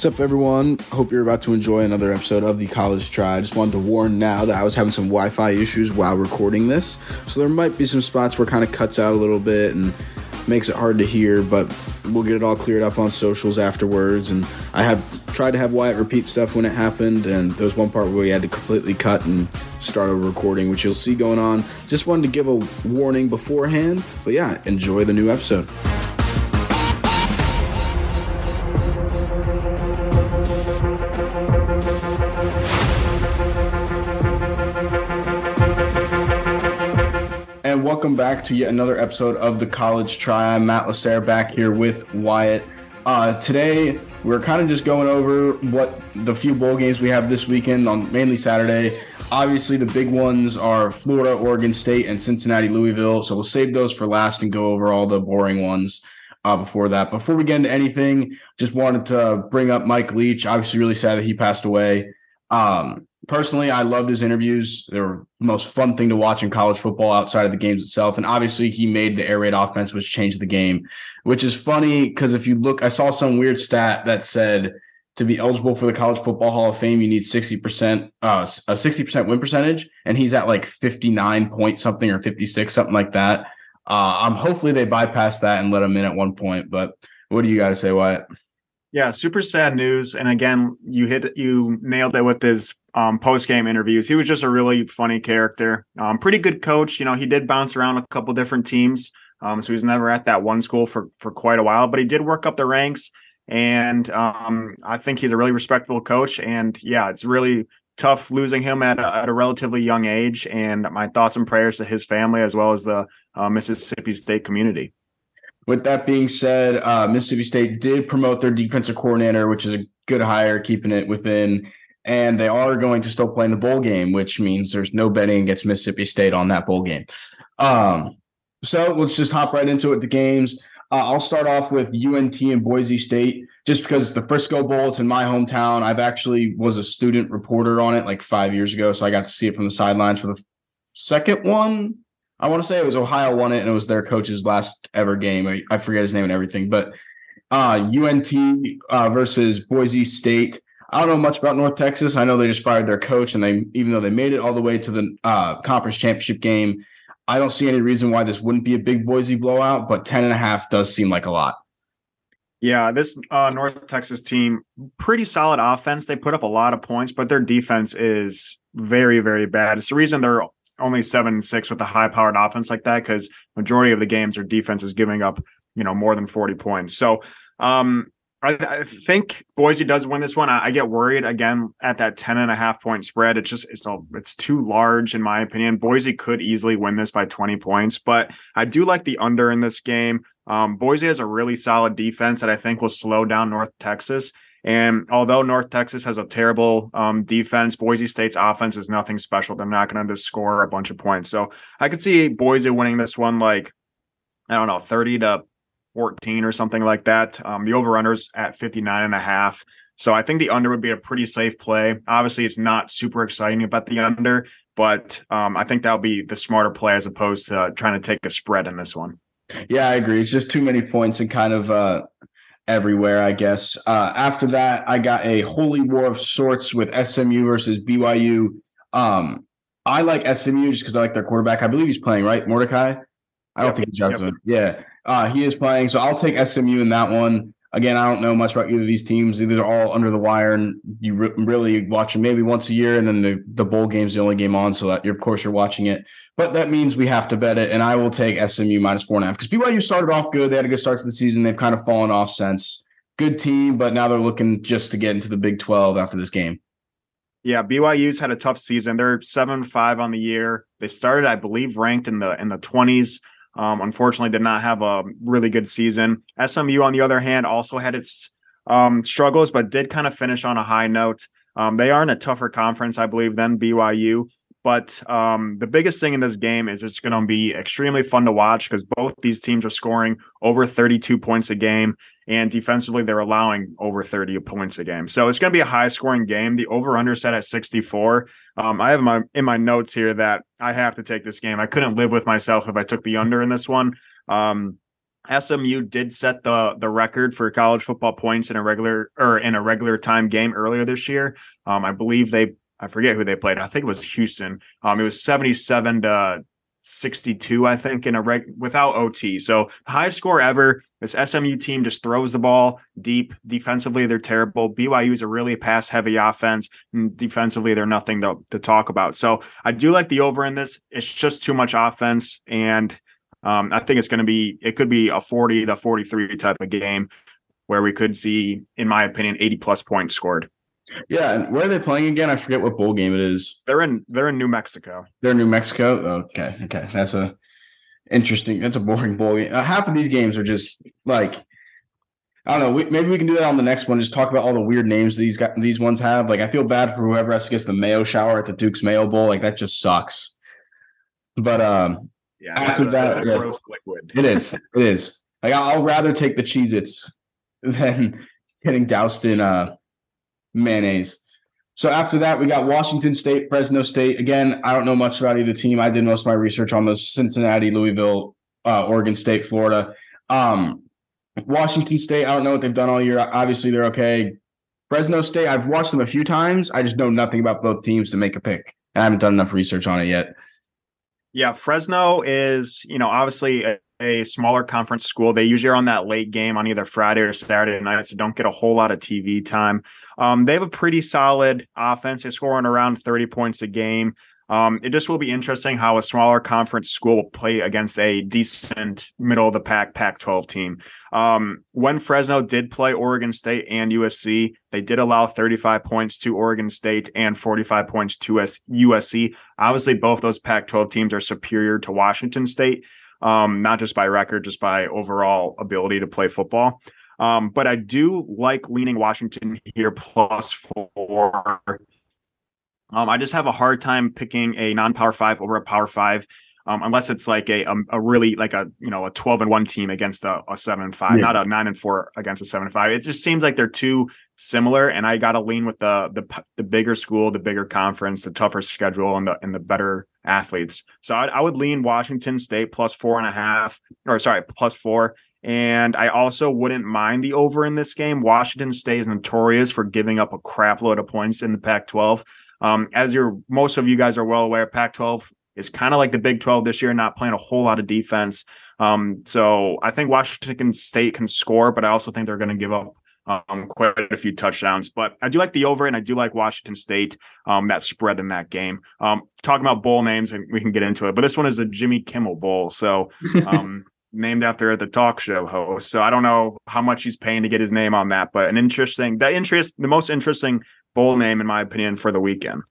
What's up, everyone? Hope you're about to enjoy another episode of the College Try. I just wanted to warn now that I was having some Wi Fi issues while recording this. So there might be some spots where it kind of cuts out a little bit and makes it hard to hear, but we'll get it all cleared up on socials afterwards. And I had tried to have Wyatt repeat stuff when it happened, and there was one part where we had to completely cut and start a recording, which you'll see going on. Just wanted to give a warning beforehand, but yeah, enjoy the new episode. Welcome back to yet another episode of the College Try. I'm Matt Lasser back here with Wyatt. Uh, today, we're kind of just going over what the few bowl games we have this weekend on mainly Saturday. Obviously, the big ones are Florida, Oregon State, and Cincinnati, Louisville. So we'll save those for last and go over all the boring ones uh, before that. Before we get into anything, just wanted to bring up Mike Leach. Obviously, really sad that he passed away. Um, personally, I loved his interviews. They were the most fun thing to watch in college football outside of the games itself. And obviously, he made the air raid offense, which changed the game, which is funny because if you look, I saw some weird stat that said to be eligible for the College Football Hall of Fame, you need 60%, uh, a 60% win percentage. And he's at like 59 point something or 56, something like that. Uh, I'm hopefully they bypass that and let him in at one point. But what do you got to say, Wyatt? Yeah, super sad news. And again, you hit you nailed it with his um, post game interviews. He was just a really funny character. Um, pretty good coach. You know, he did bounce around a couple different teams, um, so he's never at that one school for for quite a while. But he did work up the ranks, and um, I think he's a really respectable coach. And yeah, it's really tough losing him at a, at a relatively young age. And my thoughts and prayers to his family as well as the uh, Mississippi State community. With that being said, uh, Mississippi State did promote their defensive coordinator, which is a good hire, keeping it within. And they are going to still play in the bowl game, which means there's no betting against Mississippi State on that bowl game. Um, so let's just hop right into it. The games. Uh, I'll start off with UNT and Boise State, just because it's the Frisco Bowl. It's in my hometown. I've actually was a student reporter on it like five years ago, so I got to see it from the sidelines for the second one. I want to say it was Ohio won it, and it was their coach's last ever game. I, I forget his name and everything, but uh, UNT uh, versus Boise State. I don't know much about North Texas. I know they just fired their coach, and they even though they made it all the way to the uh, conference championship game, I don't see any reason why this wouldn't be a big Boise blowout. But 10 and a half does seem like a lot. Yeah, this uh, North Texas team, pretty solid offense. They put up a lot of points, but their defense is very, very bad. It's the reason they're only seven and six with a high powered offense like that because majority of the games their defense is giving up you know more than 40 points so um I, I think Boise does win this one. I, I, get worried again at that 10 and a half point spread. It's just it's a, it's too large in my opinion. Boise could easily win this by 20 points, but I do like the under in this game. Um, Boise has a really solid defense that I think will slow down North Texas. And although North Texas has a terrible um, defense, Boise State's offense is nothing special. They're not going to score a bunch of points. So I could see Boise winning this one like, I don't know, 30 to 14 or something like that. Um, the over-under's at 59 and a half. So I think the under would be a pretty safe play. Obviously, it's not super exciting about the under, but um, I think that'll be the smarter play as opposed to uh, trying to take a spread in this one. Yeah, I agree. It's just too many points and kind of uh, everywhere, I guess. Uh, after that, I got a holy war of sorts with SMU versus BYU. Um, I like SMU just because I like their quarterback. I believe he's playing, right? Mordecai? I don't yep. think he's Johnson. Yep. Yeah, uh, he is playing. So I'll take SMU in that one. Again, I don't know much about either of these teams. Either they're all under the wire, and you re- really watch them maybe once a year, and then the, the bowl game's the only game on, so that you're, of course you're watching it. But that means we have to bet it, and I will take SMU minus four and a half because BYU started off good. They had a good start to the season. They've kind of fallen off since. Good team, but now they're looking just to get into the Big Twelve after this game. Yeah, BYU's had a tough season. They're seven five on the year. They started, I believe, ranked in the in the twenties. Um, unfortunately, did not have a really good season. SMU, on the other hand, also had its um, struggles, but did kind of finish on a high note. Um, they are in a tougher conference, I believe, than BYU. But um, the biggest thing in this game is it's going to be extremely fun to watch because both these teams are scoring over 32 points a game, and defensively they're allowing over 30 points a game. So it's going to be a high scoring game. The over under set at 64. Um, I have my in my notes here that I have to take this game. I couldn't live with myself if I took the under in this one. Um, SMU did set the the record for college football points in a regular or in a regular time game earlier this year. Um, I believe they I forget who they played. I think it was Houston. Um, it was 77 to 62, I think, in a reg without OT. So the highest score ever. This SMU team just throws the ball deep. Defensively, they're terrible. BYU is a really pass heavy offense. And defensively, they're nothing to, to talk about. So I do like the over in this. It's just too much offense. And um, I think it's going to be, it could be a 40 to 43 type of game where we could see, in my opinion, 80 plus points scored. Yeah, and where are they playing again? I forget what bowl game it is. They're in they're in New Mexico. They're in New Mexico. Okay, okay, that's a interesting. That's a boring bowl game. Uh, half of these games are just like I don't know. We, maybe we can do that on the next one. Just talk about all the weird names these got, these ones have. Like I feel bad for whoever has to get the Mayo shower at the Duke's Mayo Bowl. Like that just sucks. But um, yeah, after a, that, yeah, liquid. it is. It is. Like I'll rather take the Cheez-Its than getting doused in uh mayonnaise. So after that, we got Washington State, Fresno State. Again, I don't know much about either team. I did most of my research on those Cincinnati, Louisville, uh, Oregon State, Florida. Um, Washington State, I don't know what they've done all year. Obviously, they're okay. Fresno State, I've watched them a few times. I just know nothing about both teams to make a pick. I haven't done enough research on it yet. Yeah, Fresno is, you know, obviously a, a, smaller conference school. They usually are on that late game on either Friday or Saturday night, so don't get a whole lot of TV time. Um, they have a pretty solid offense. They're scoring around 30 points a game. Um, it just will be interesting how a smaller conference school will play against a decent middle of the pack Pac 12 team. Um, when Fresno did play Oregon State and USC, they did allow 35 points to Oregon State and 45 points to USC. Obviously, both those Pac 12 teams are superior to Washington State, um, not just by record, just by overall ability to play football. Um, but I do like leaning Washington here plus four um, I just have a hard time picking a non-power five over a power five, um, unless it's like a, a, um, a really like a you know a twelve and one team against a, a seven and five, yeah. not a nine and four against a seven and five. It just seems like they're too similar, and I got to lean with the the the bigger school, the bigger conference, the tougher schedule, and the and the better athletes. So I, I would lean Washington State plus four and a half, or sorry, plus four. And I also wouldn't mind the over in this game. Washington State is notorious for giving up a crap load of points in the Pac 12. Um, as you're most of you guys are well aware, Pac-12 is kind of like the Big 12 this year, not playing a whole lot of defense. Um, so I think Washington State can score, but I also think they're going to give up um, quite a few touchdowns. But I do like the over, and I do like Washington State um, that spread in that game. Um, talking about bowl names, and we can get into it, but this one is a Jimmy Kimmel Bowl, so um, named after the talk show host. So I don't know how much he's paying to get his name on that, but an interesting, that interest, the most interesting bowl name in my opinion for the weekend.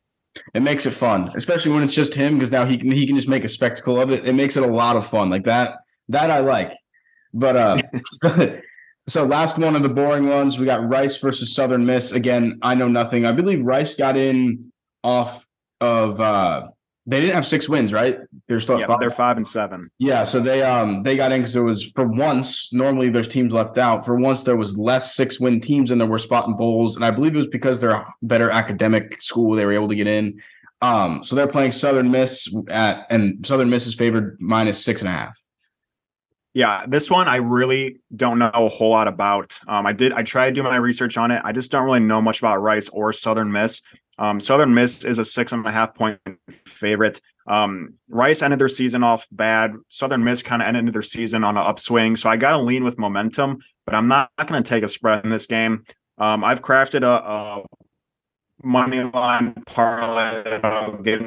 It makes it fun, especially when it's just him, because now he can he can just make a spectacle of it. It makes it a lot of fun, like that. That I like. But uh, so, last one of the boring ones, we got Rice versus Southern Miss. Again, I know nothing. I believe Rice got in off of uh they didn't have six wins, right? They're still yeah, five. they're five and seven. Yeah, so they um they got in because there was for once normally there's teams left out. For once there was less six win teams and there were spot and bowls, and I believe it was because they're a better academic school they were able to get in. Um, so they're playing Southern Miss at and Southern Miss is favored minus six and a half. Yeah, this one I really don't know a whole lot about. Um, I did I tried to do my research on it. I just don't really know much about Rice or Southern Miss. Um, Southern Miss is a six and a half point favorite. Um, Rice ended their season off bad. Southern Miss kind of ended their season on an upswing. So I got to lean with momentum, but I'm not, not going to take a spread in this game. Um, I've crafted a, a money line parlay that I'll get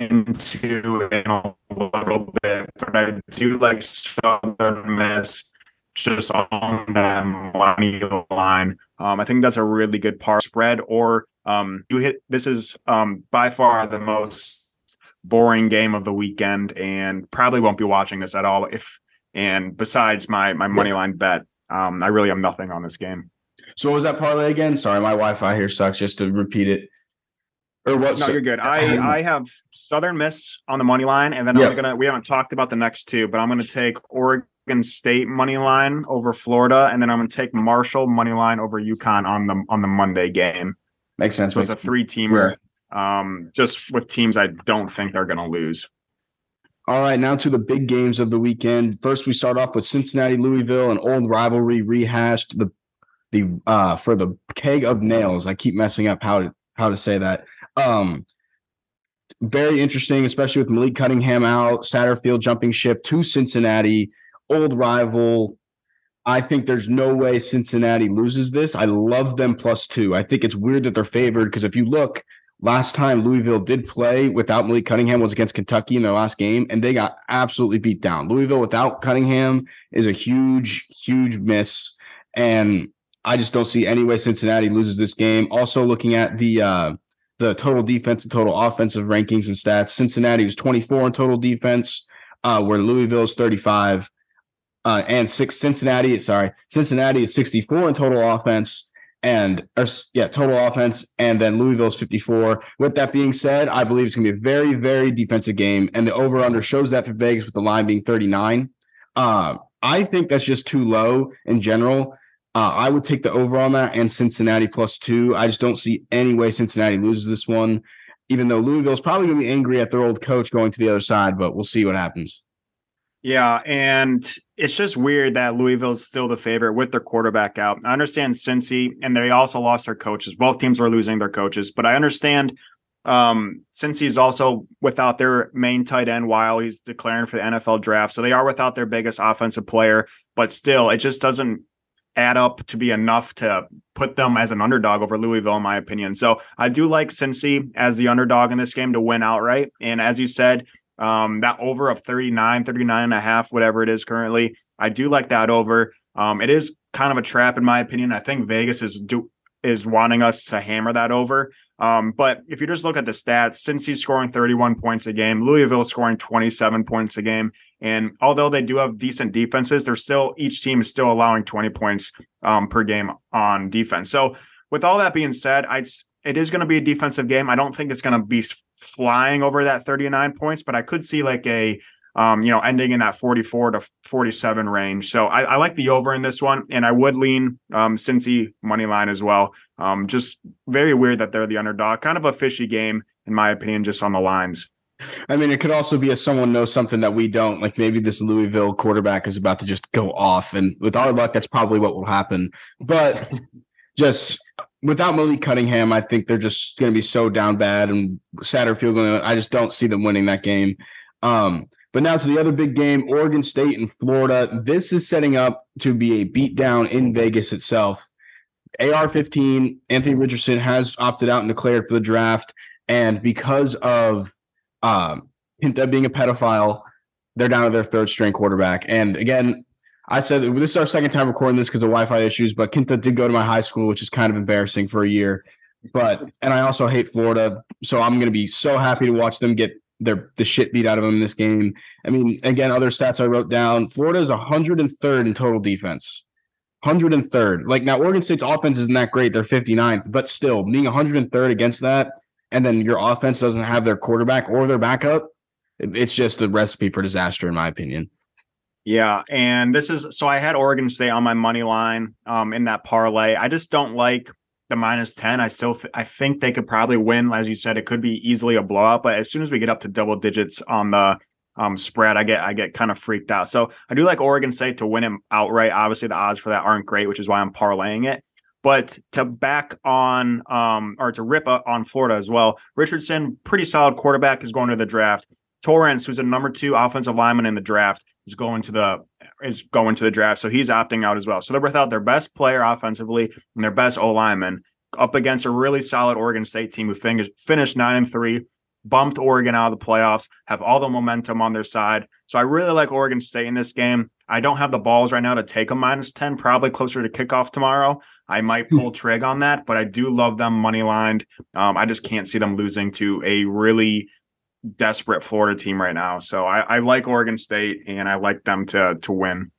into in a little bit, but I do like Southern Miss just on that money line. Um, I think that's a really good par spread or um, you hit this is um, by far the most boring game of the weekend, and probably won't be watching this at all. If and besides my my money line bet, um, I really have nothing on this game. So what was that parlay again? Sorry, my Wi-Fi here sucks. Just to repeat it. Or what? No, you're good. I I have Southern Miss on the money line, and then yep. I'm gonna. We haven't talked about the next two, but I'm gonna take Oregon State money line over Florida, and then I'm gonna take Marshall money line over UConn on the on the Monday game. Makes sense. So it's a three teamer. Um, just with teams I don't think they're going to lose. All right, now to the big games of the weekend. First, we start off with Cincinnati Louisville, an old rivalry rehashed. The the uh for the keg of nails. I keep messing up how to how to say that. Um very interesting, especially with Malik Cunningham out, Satterfield jumping ship to Cincinnati, old rival. I think there's no way Cincinnati loses this. I love them plus two. I think it's weird that they're favored because if you look, last time Louisville did play without Malik Cunningham was against Kentucky in their last game, and they got absolutely beat down. Louisville without Cunningham is a huge, huge miss. And I just don't see any way Cincinnati loses this game. Also, looking at the uh, the total defense and total offensive rankings and stats, Cincinnati was 24 in total defense, uh, where Louisville is 35, uh, and six Cincinnati. Sorry, Cincinnati is 64 in total offense and or, yeah, total offense, and then Louisville's 54. With that being said, I believe it's going to be a very, very defensive game, and the over under shows that for Vegas with the line being 39. Uh, I think that's just too low in general. Uh, I would take the over on that and Cincinnati plus two. I just don't see any way Cincinnati loses this one, even though Louisville's probably going to be angry at their old coach going to the other side, but we'll see what happens. Yeah, and it's just weird that Louisville's still the favorite with their quarterback out. I understand Cincy, and they also lost their coaches. Both teams are losing their coaches, but I understand um, Cincy's also without their main tight end while he's declaring for the NFL draft. So they are without their biggest offensive player, but still, it just doesn't add up to be enough to put them as an underdog over Louisville, in my opinion. So I do like Cincy as the underdog in this game to win outright. And as you said, um, that over of 39, 39 and a half, whatever it is currently. I do like that over. Um, it is kind of a trap in my opinion. I think Vegas is do is wanting us to hammer that over. Um, but if you just look at the stats, Cincy's scoring 31 points a game, Louisville scoring 27 points a game. And although they do have decent defenses, they're still each team is still allowing 20 points um, per game on defense. So with all that being said, I it is going to be a defensive game. I don't think it's going to be flying over that 39 points, but I could see like a um, you know, ending in that 44 to 47 range. So I, I, like the over in this one, and I would lean um, Cincy money line as well. Um, just very weird that they're the underdog. Kind of a fishy game, in my opinion, just on the lines. I mean, it could also be if someone knows something that we don't. Like maybe this Louisville quarterback is about to just go off, and with our luck, that's probably what will happen. But just without Malik Cunningham, I think they're just going to be so down bad, and Satterfield going. I just don't see them winning that game. Um, but now to the other big game, Oregon State and Florida. This is setting up to be a beatdown in Vegas itself. AR-15, Anthony Richardson has opted out and declared for the draft, and because of um, being a pedophile, they're down to their third string quarterback. And again, I said this is our second time recording this because of Wi-Fi issues, but Kitna did go to my high school, which is kind of embarrassing for a year. But and I also hate Florida, so I'm going to be so happy to watch them get their the shit beat out of them in this game. I mean, again, other stats I wrote down: Florida is 103rd in total defense. 103rd. Like now, Oregon State's offense isn't that great; they're 59th, but still being 103rd against that, and then your offense doesn't have their quarterback or their backup. It's just a recipe for disaster, in my opinion. Yeah, and this is so I had Oregon State on my money line um, in that parlay. I just don't like the minus 10. I still I think they could probably win as you said it could be easily a blowout, but as soon as we get up to double digits on the um, spread, I get I get kind of freaked out. So I do like Oregon State to win him outright. Obviously the odds for that aren't great, which is why I'm parlaying it. But to back on um, or to rip on Florida as well, Richardson, pretty solid quarterback, is going to the draft. Torrence, who's a number two offensive lineman in the draft, is going to the is going to the draft, so he's opting out as well. So they're without their best player offensively and their best O lineman up against a really solid Oregon State team who finished finished nine and three, bumped Oregon out of the playoffs, have all the momentum on their side. So I really like Oregon State in this game. I don't have the balls right now to take a minus 10, probably closer to kickoff tomorrow. I might hmm. pull trig on that, but I do love them money lined. Um, I just can't see them losing to a really desperate Florida team right now. So I, I like Oregon State and I like them to to win.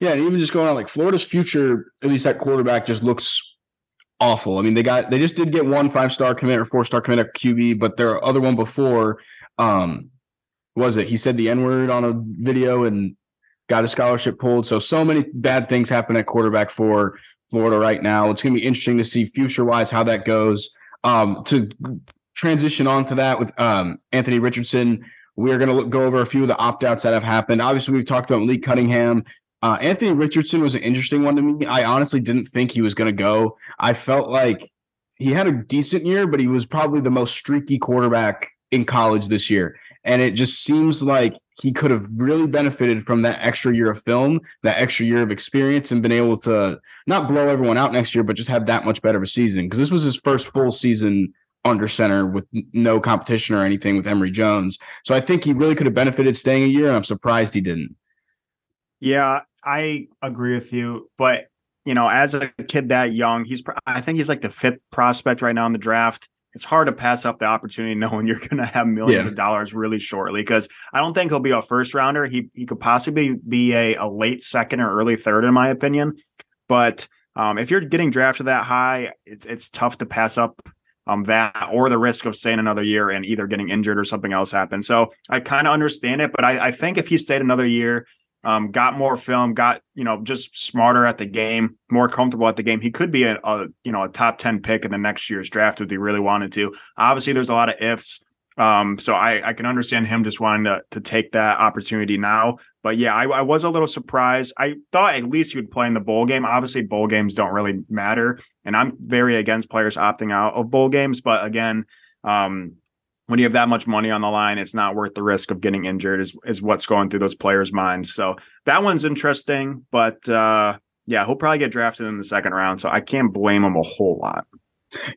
Yeah, and even just going on like Florida's future, at least that quarterback just looks awful. I mean, they got they just did get one five star commit or four star commit at QB, but their other one before um was it he said the N word on a video and got a scholarship pulled. So so many bad things happen at quarterback for Florida right now. It's going to be interesting to see future wise how that goes. Um, to transition on to that with um, Anthony Richardson. we're going to go over a few of the opt outs that have happened. Obviously, we've talked about Lee Cunningham. Uh, Anthony Richardson was an interesting one to me. I honestly didn't think he was going to go. I felt like he had a decent year, but he was probably the most streaky quarterback in college this year. And it just seems like he could have really benefited from that extra year of film, that extra year of experience, and been able to not blow everyone out next year, but just have that much better of a season. Because this was his first full season under center with no competition or anything with Emory Jones. So I think he really could have benefited staying a year, and I'm surprised he didn't. Yeah, I agree with you, but you know, as a kid that young, he's I think he's like the fifth prospect right now in the draft. It's hard to pass up the opportunity knowing you're going to have millions yeah. of dollars really shortly because I don't think he'll be a first rounder. He he could possibly be a, a late second or early third in my opinion. But um, if you're getting drafted that high, it's it's tough to pass up um, that or the risk of staying another year and either getting injured or something else happen. So I kind of understand it, but I, I think if he stayed another year, um, got more film, got you know just smarter at the game, more comfortable at the game. He could be a, a, you know a top ten pick in the next year's draft if he really wanted to. Obviously, there's a lot of ifs, um, so I, I can understand him just wanting to to take that opportunity now. But yeah, I, I was a little surprised. I thought at least he would play in the bowl game. Obviously, bowl games don't really matter, and I'm very against players opting out of bowl games. But again, um, when you have that much money on the line, it's not worth the risk of getting injured. Is is what's going through those players' minds. So that one's interesting, but uh, yeah, he'll probably get drafted in the second round. So I can't blame him a whole lot.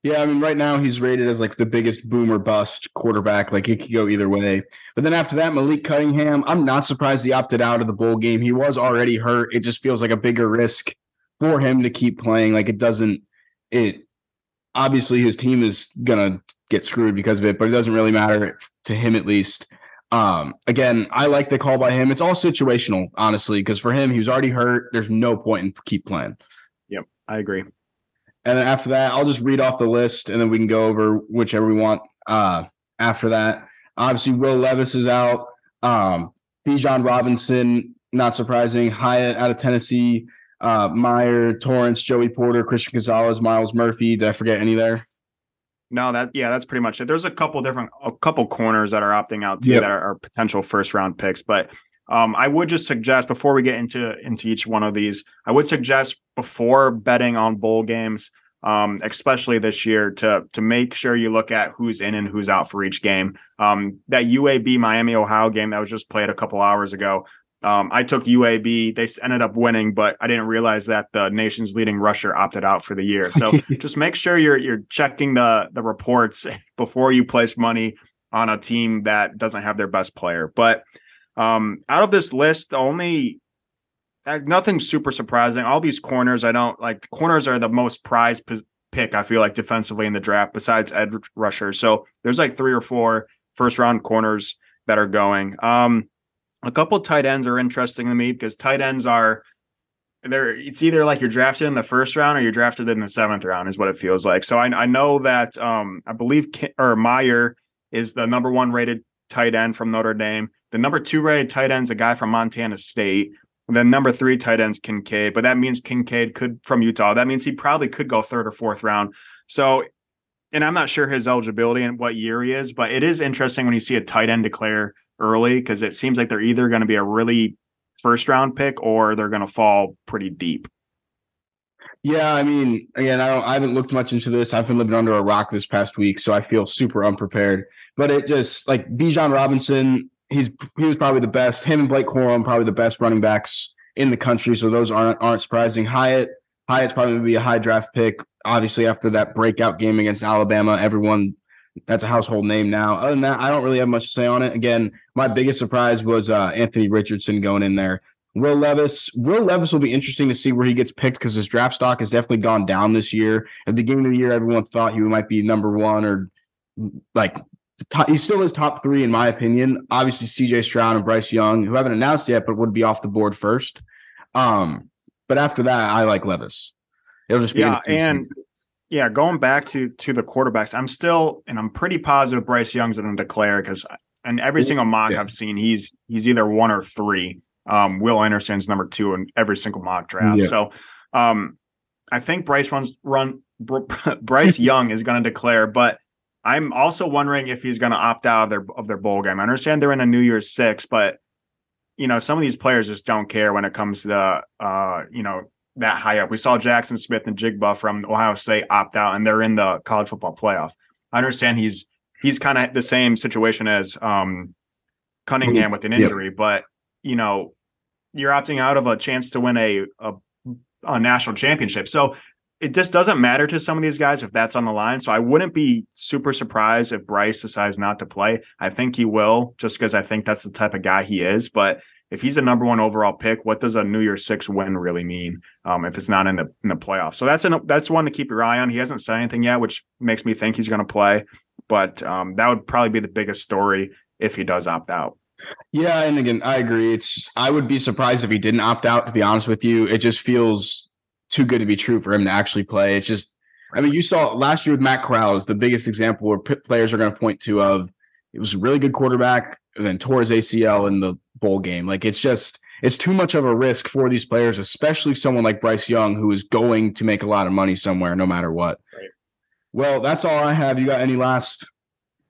Yeah, I mean, right now he's rated as like the biggest boomer bust quarterback. Like it could go either way. But then after that, Malik Cunningham, I'm not surprised he opted out of the bowl game. He was already hurt. It just feels like a bigger risk for him to keep playing. Like it doesn't. It obviously his team is gonna get screwed because of it, but it doesn't really matter to him at least. Um, again, I like the call by him. It's all situational, honestly, because for him, he was already hurt. There's no point in keep playing. Yep, I agree. And then after that, I'll just read off the list and then we can go over whichever we want uh, after that. Obviously, Will Levis is out. Um, Bijan Robinson, not surprising. Hyatt out of Tennessee. Uh, Mayer, Torrence, Joey Porter, Christian Gonzalez, Myles Murphy. Did I forget any there? No, that yeah, that's pretty much it. There's a couple different, a couple corners that are opting out too yep. that are, are, potential first round picks, but um, I would just suggest before we get into into each one of these, I would suggest before betting on bowl games, um, especially this year, to to make sure you look at who's in and who's out for each game. Um, that UAB Miami Ohio game that was just played a couple hours ago. Um, I took UAB. They ended up winning, but I didn't realize that the nation's leading rusher opted out for the year. So just make sure you're you're checking the the reports before you place money on a team that doesn't have their best player. But um, out of this list, the only nothing super surprising. All these corners, I don't like. Corners are the most prized pick. I feel like defensively in the draft, besides edge rusher. So there's like three or four first round corners that are going. Um, a couple tight ends are interesting to me because tight ends are there. It's either like you're drafted in the first round or you're drafted in the seventh round, is what it feels like. So I, I know that um, I believe K- or Mayer is the number one rated tight end from Notre Dame. The number two rated tight end is a guy from Montana State. And then number three tight ends Kincaid, but that means Kincaid could from Utah. That means he probably could go third or fourth round. So, and I'm not sure his eligibility and what year he is, but it is interesting when you see a tight end declare early because it seems like they're either going to be a really first round pick or they're going to fall pretty deep. Yeah, I mean, again, I don't, I haven't looked much into this. I've been living under a rock this past week, so I feel super unprepared. But it just like Bijan Robinson, he's he was probably the best. Him and Blake Corum probably the best running backs in the country. So those aren't aren't surprising. Hyatt Hyatt's probably going to be a high draft pick. Obviously, after that breakout game against Alabama, everyone that's a household name now. Other than that, I don't really have much to say on it. Again, my biggest surprise was uh, Anthony Richardson going in there. Will Levis, Will Levis will be interesting to see where he gets picked because his draft stock has definitely gone down this year. At the beginning of the year, everyone thought he might be number one or like top, he still is top three in my opinion. Obviously, CJ Stroud and Bryce Young, who haven't announced yet, but would be off the board first. Um, but after that, I like Levis. It'll just be yeah, and yeah, going back to to the quarterbacks, I'm still and I'm pretty positive Bryce Young's going to declare because and every single mock yeah. I've seen, he's he's either one or three. Um, Will Anderson's number two in every single mock draft. Yeah. So, um, I think Bryce runs run Bryce Young is going to declare, but I'm also wondering if he's going to opt out of their of their bowl game. I understand they're in a New Year's Six, but you know some of these players just don't care when it comes to the uh, you know that high up. We saw Jackson Smith-Njigba from Ohio State opt out, and they're in the college football playoff. I understand he's he's kind of the same situation as um, Cunningham with an injury, yep. but you know you're opting out of a chance to win a, a a national championship. So it just doesn't matter to some of these guys if that's on the line. So I wouldn't be super surprised if Bryce decides not to play. I think he will, just because I think that's the type of guy he is. But if he's a number one overall pick, what does a New Year's Six win really mean um, if it's not in the in the playoffs? So that's an that's one to keep your eye on. He hasn't said anything yet, which makes me think he's going to play. But um, that would probably be the biggest story if he does opt out. Yeah, and again, I agree. It's I would be surprised if he didn't opt out. To be honest with you, it just feels too good to be true for him to actually play. It's just, I mean, you saw last year with Matt Corral is the biggest example where players are going to point to of it was a really good quarterback, and then tore his ACL in the bowl game. Like it's just it's too much of a risk for these players, especially someone like Bryce Young, who is going to make a lot of money somewhere, no matter what. Right. Well, that's all I have. You got any last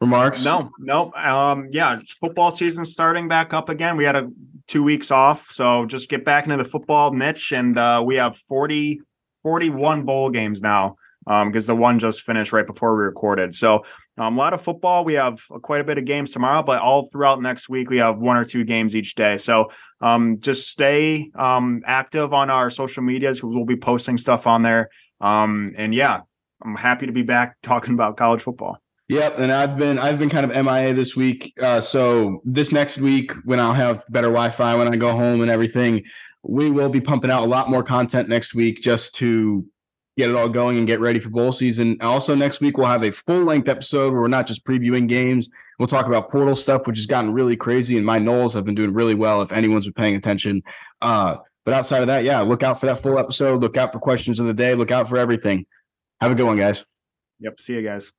remarks? No, no. Um, yeah, football season starting back up again. We had a two weeks off, so just get back into the football niche, and uh, we have 40, 41 bowl games now because um, the one just finished right before we recorded. So um, a lot of football. We have quite a bit of games tomorrow, but all throughout next week we have one or two games each day. So um, just stay um, active on our social medias. We'll be posting stuff on there. Um, and yeah, I'm happy to be back talking about college football. Yep, and I've been I've been kind of MIA this week. Uh, so this next week, when I'll have better Wi-Fi when I go home and everything, we will be pumping out a lot more content next week just to get it all going and get ready for bowl season. Also, next week we'll have a full length episode where we're not just previewing games. We'll talk about portal stuff, which has gotten really crazy, and my Noles have been doing really well. If anyone's been paying attention, uh, but outside of that, yeah, look out for that full episode. Look out for questions of the day. Look out for everything. Have a good one, guys. Yep. See you guys.